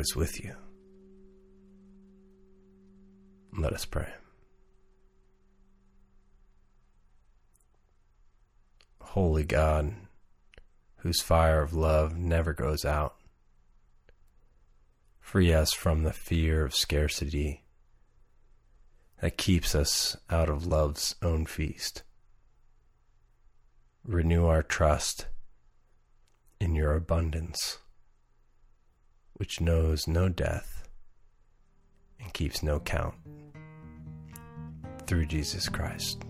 Is with you. Let us pray. Holy God, whose fire of love never goes out, free us from the fear of scarcity that keeps us out of love's own feast. Renew our trust in your abundance, which knows no death and keeps no count. Through Jesus Christ.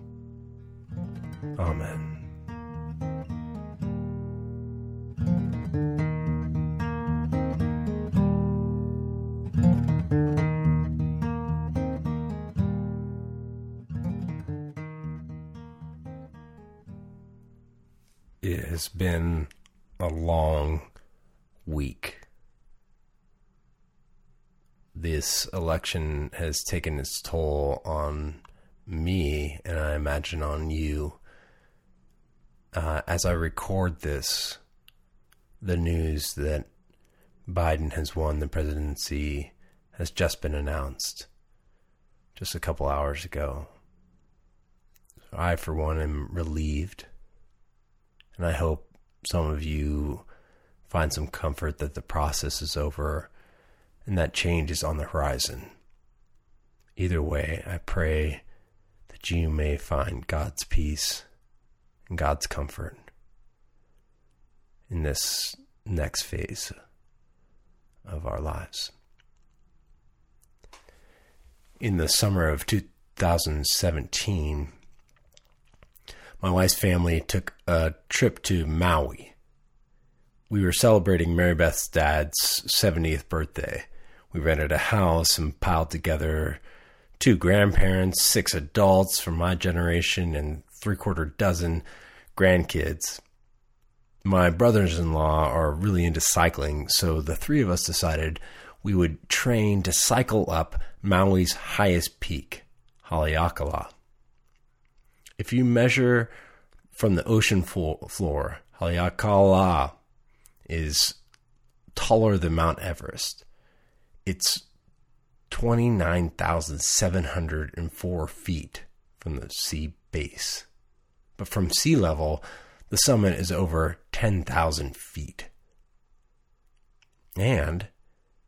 Amen. It has been a long week. This election has taken its toll on me, and I imagine on you. Uh, as I record this, the news that Biden has won the presidency has just been announced just a couple hours ago. I, for one, am relieved, and I hope some of you find some comfort that the process is over and that change is on the horizon. Either way, I pray that you may find God's peace and God's comfort in this next phase of our lives. In the summer of 2017, my wife's family took a trip to Maui. We were celebrating Mary Beth's dad's 70th birthday. We rented a house and piled together two grandparents, six adults from my generation, and three quarter dozen grandkids. My brothers in law are really into cycling, so the three of us decided we would train to cycle up Maui's highest peak, Haleakala. If you measure from the ocean floor, Haleakala is taller than Mount Everest. It's 29,704 feet from the sea base. But from sea level, the summit is over 10,000 feet. And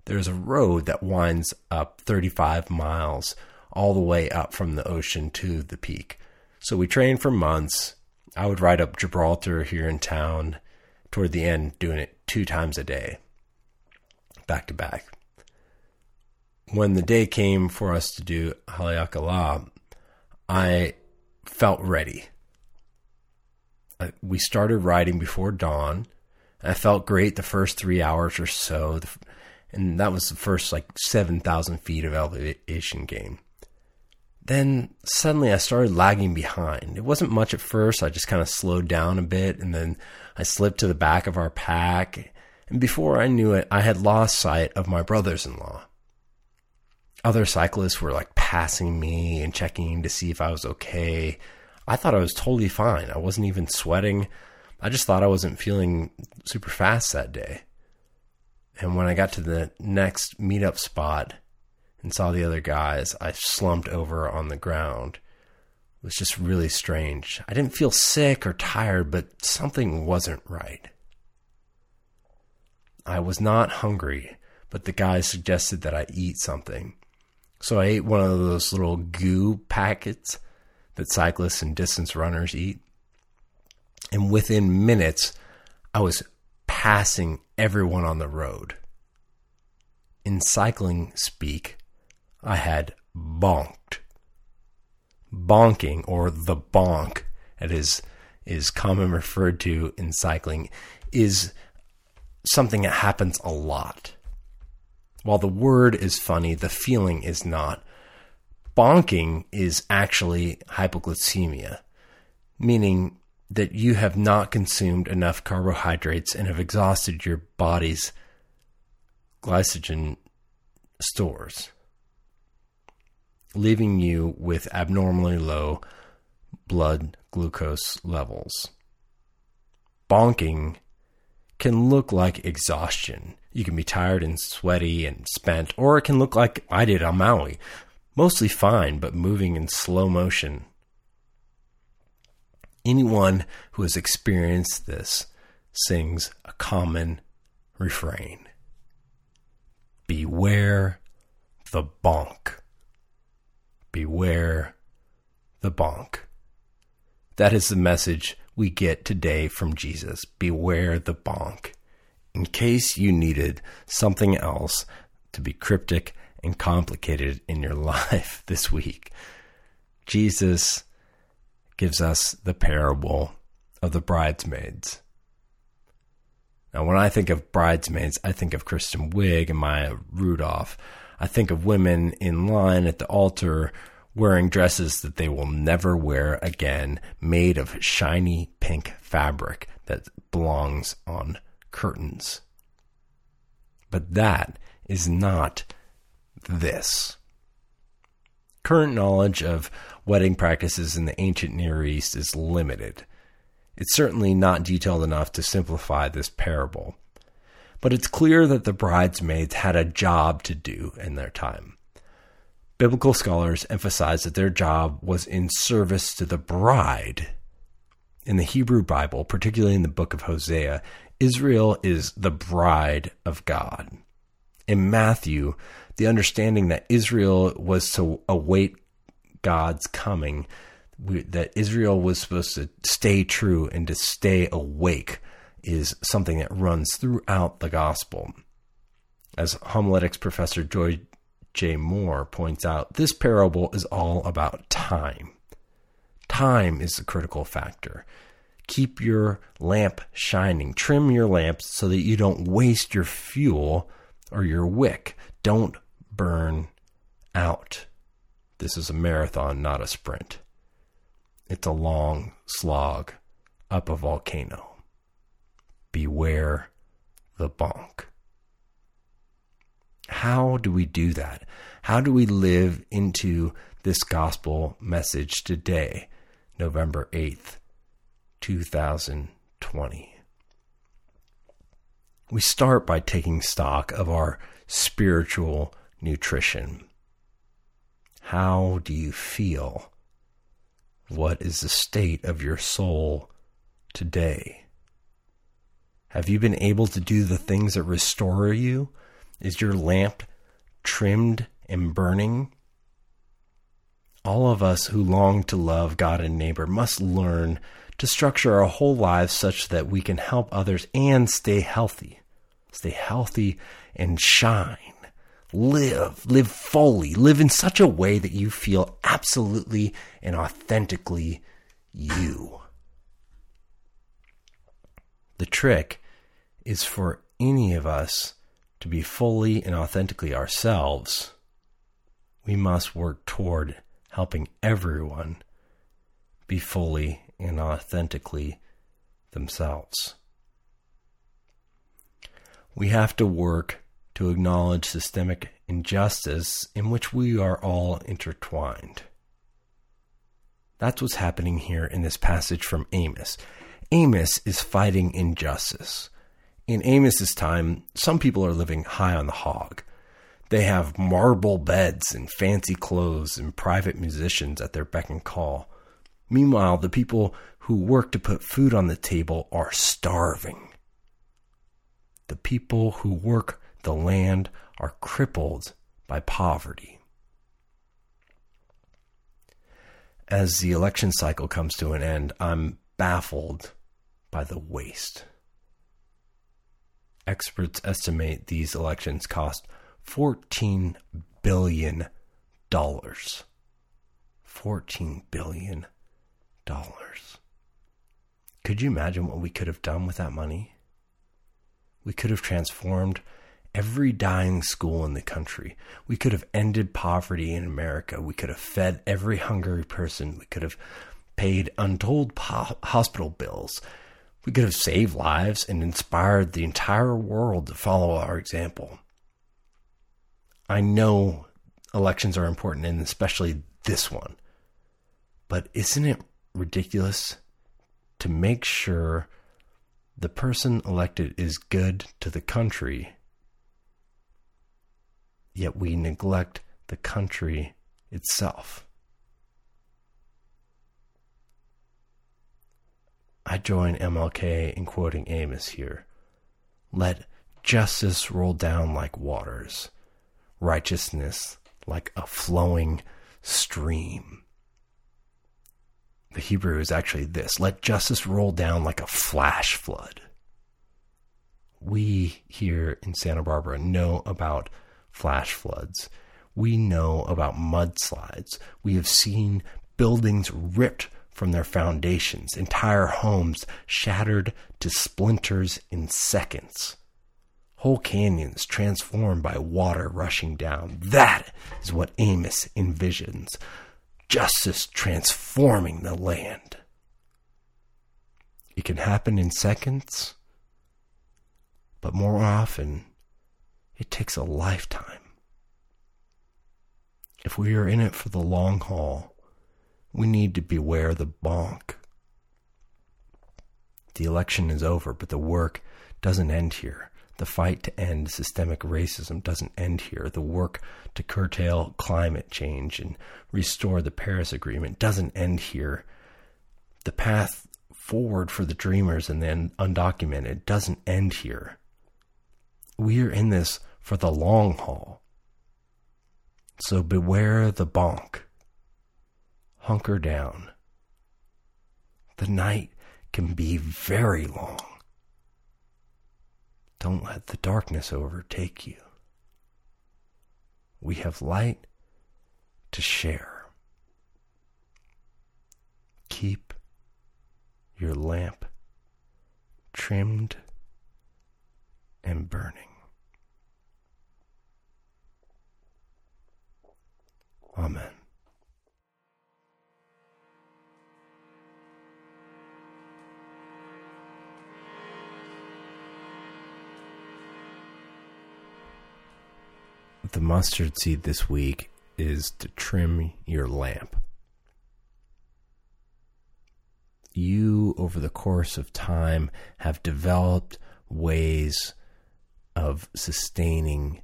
there's a road that winds up 35 miles all the way up from the ocean to the peak. So we trained for months. I would ride up Gibraltar here in town toward the end, doing it two times a day, back to back. When the day came for us to do Haleakala, I felt ready. We started riding before dawn. I felt great the first three hours or so, and that was the first like 7,000 feet of elevation gain then suddenly I started lagging behind. It wasn't much at first. I just kind of slowed down a bit and then I slipped to the back of our pack. And before I knew it, I had lost sight of my brothers in law. Other cyclists were like passing me and checking to see if I was okay. I thought I was totally fine. I wasn't even sweating. I just thought I wasn't feeling super fast that day. And when I got to the next meetup spot, and saw the other guys, I slumped over on the ground. It was just really strange. I didn't feel sick or tired, but something wasn't right. I was not hungry, but the guys suggested that I eat something. So I ate one of those little goo packets that cyclists and distance runners eat. And within minutes, I was passing everyone on the road. In cycling speak, I had bonked. Bonking, or the bonk, it is is common referred to in cycling, is something that happens a lot. While the word is funny, the feeling is not. Bonking is actually hypoglycemia, meaning that you have not consumed enough carbohydrates and have exhausted your body's glycogen stores leaving you with abnormally low blood glucose levels. Bonking can look like exhaustion. You can be tired and sweaty and spent, or it can look like I did on Maui. Mostly fine, but moving in slow motion. Anyone who has experienced this sings a common refrain Beware the bonk. Beware the bonk. That is the message we get today from Jesus. Beware the bonk. In case you needed something else to be cryptic and complicated in your life this week, Jesus gives us the parable of the bridesmaids. Now, when I think of bridesmaids, I think of Kristen Wiig and Maya Rudolph. I think of women in line at the altar wearing dresses that they will never wear again, made of shiny pink fabric that belongs on curtains. But that is not this. Current knowledge of wedding practices in the ancient Near East is limited. It's certainly not detailed enough to simplify this parable. But it's clear that the bridesmaids had a job to do in their time. Biblical scholars emphasize that their job was in service to the bride. In the Hebrew Bible, particularly in the book of Hosea, Israel is the bride of God. In Matthew, the understanding that Israel was to await God's coming, that Israel was supposed to stay true and to stay awake, is something that runs throughout the gospel. As homiletics professor Joy J. Moore points out, this parable is all about time. Time is the critical factor. Keep your lamp shining. Trim your lamps so that you don't waste your fuel or your wick. Don't burn out. This is a marathon, not a sprint. It's a long slog up a volcano. Beware the bonk. How do we do that? How do we live into this gospel message today, November 8th, 2020? We start by taking stock of our spiritual nutrition. How do you feel? What is the state of your soul today? Have you been able to do the things that restore you? Is your lamp trimmed and burning? All of us who long to love God and neighbor must learn to structure our whole lives such that we can help others and stay healthy. Stay healthy and shine. Live, live fully, live in such a way that you feel absolutely and authentically you. The trick is for any of us to be fully and authentically ourselves, we must work toward helping everyone be fully and authentically themselves. We have to work to acknowledge systemic injustice in which we are all intertwined. That's what's happening here in this passage from Amos. Amos is fighting injustice in Amos's time, some people are living high on the hog. They have marble beds and fancy clothes and private musicians at their beck and call. Meanwhile, the people who work to put food on the table are starving. The people who work the land are crippled by poverty. As the election cycle comes to an end, I'm baffled by the waste. Experts estimate these elections cost $14 billion. $14 billion. Could you imagine what we could have done with that money? We could have transformed every dying school in the country. We could have ended poverty in America. We could have fed every hungry person. We could have paid untold po- hospital bills. We could have saved lives and inspired the entire world to follow our example. I know elections are important, and especially this one. But isn't it ridiculous to make sure the person elected is good to the country yet we neglect the country itself. I join MLK in quoting Amos here. Let justice roll down like waters, righteousness like a flowing stream. The Hebrew is actually this let justice roll down like a flash flood. We here in Santa Barbara know about flash floods. We know about mudslides. We have seen buildings ripped from their foundations, entire homes shattered to splinters in seconds, whole canyons transformed by water rushing down. That is what Amos envisions justice transforming the land. It can happen in seconds, but more often, it takes a lifetime. If we are in it for the long haul, we need to beware the bonk. The election is over, but the work doesn't end here. The fight to end systemic racism doesn't end here. The work to curtail climate change and restore the Paris Agreement doesn't end here. The path forward for the dreamers and the undocumented doesn't end here. We are in this for the long haul. So beware the bonk hunker down. The night can be very long. Don't let the darkness overtake you. We have light to share. Keep your lamp trimmed and burning. Amen. The mustard seed this week is to trim your lamp. You, over the course of time, have developed ways of sustaining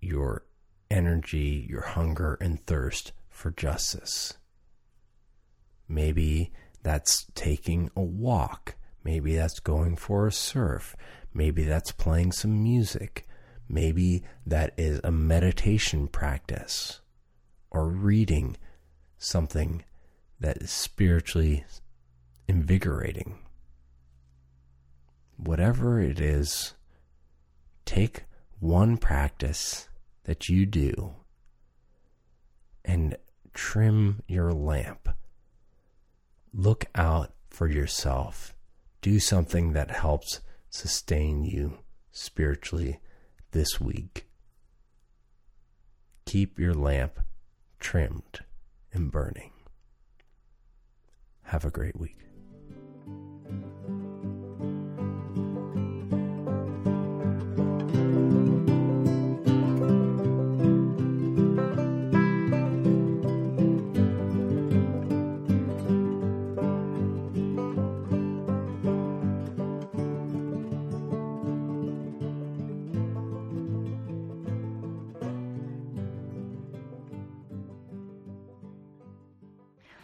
your energy, your hunger, and thirst for justice. Maybe that's taking a walk. Maybe that's going for a surf. Maybe that's playing some music. Maybe that is a meditation practice or reading something that is spiritually invigorating. Whatever it is, take one practice that you do and trim your lamp. Look out for yourself. Do something that helps sustain you spiritually this week. Keep your lamp trimmed and burning. Have a great week.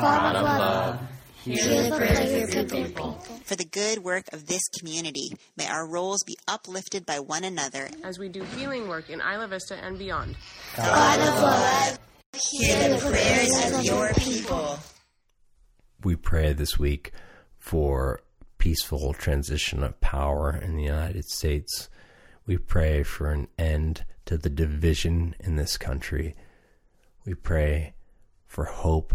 God of love, Hear the prayers of your people. For the good work of this community, may our roles be uplifted by one another. As we do healing work in Isla Vista and beyond. God of love, Hear the prayers of your people. We pray this week for peaceful transition of power in the United States. We pray for an end to the division in this country. We pray for hope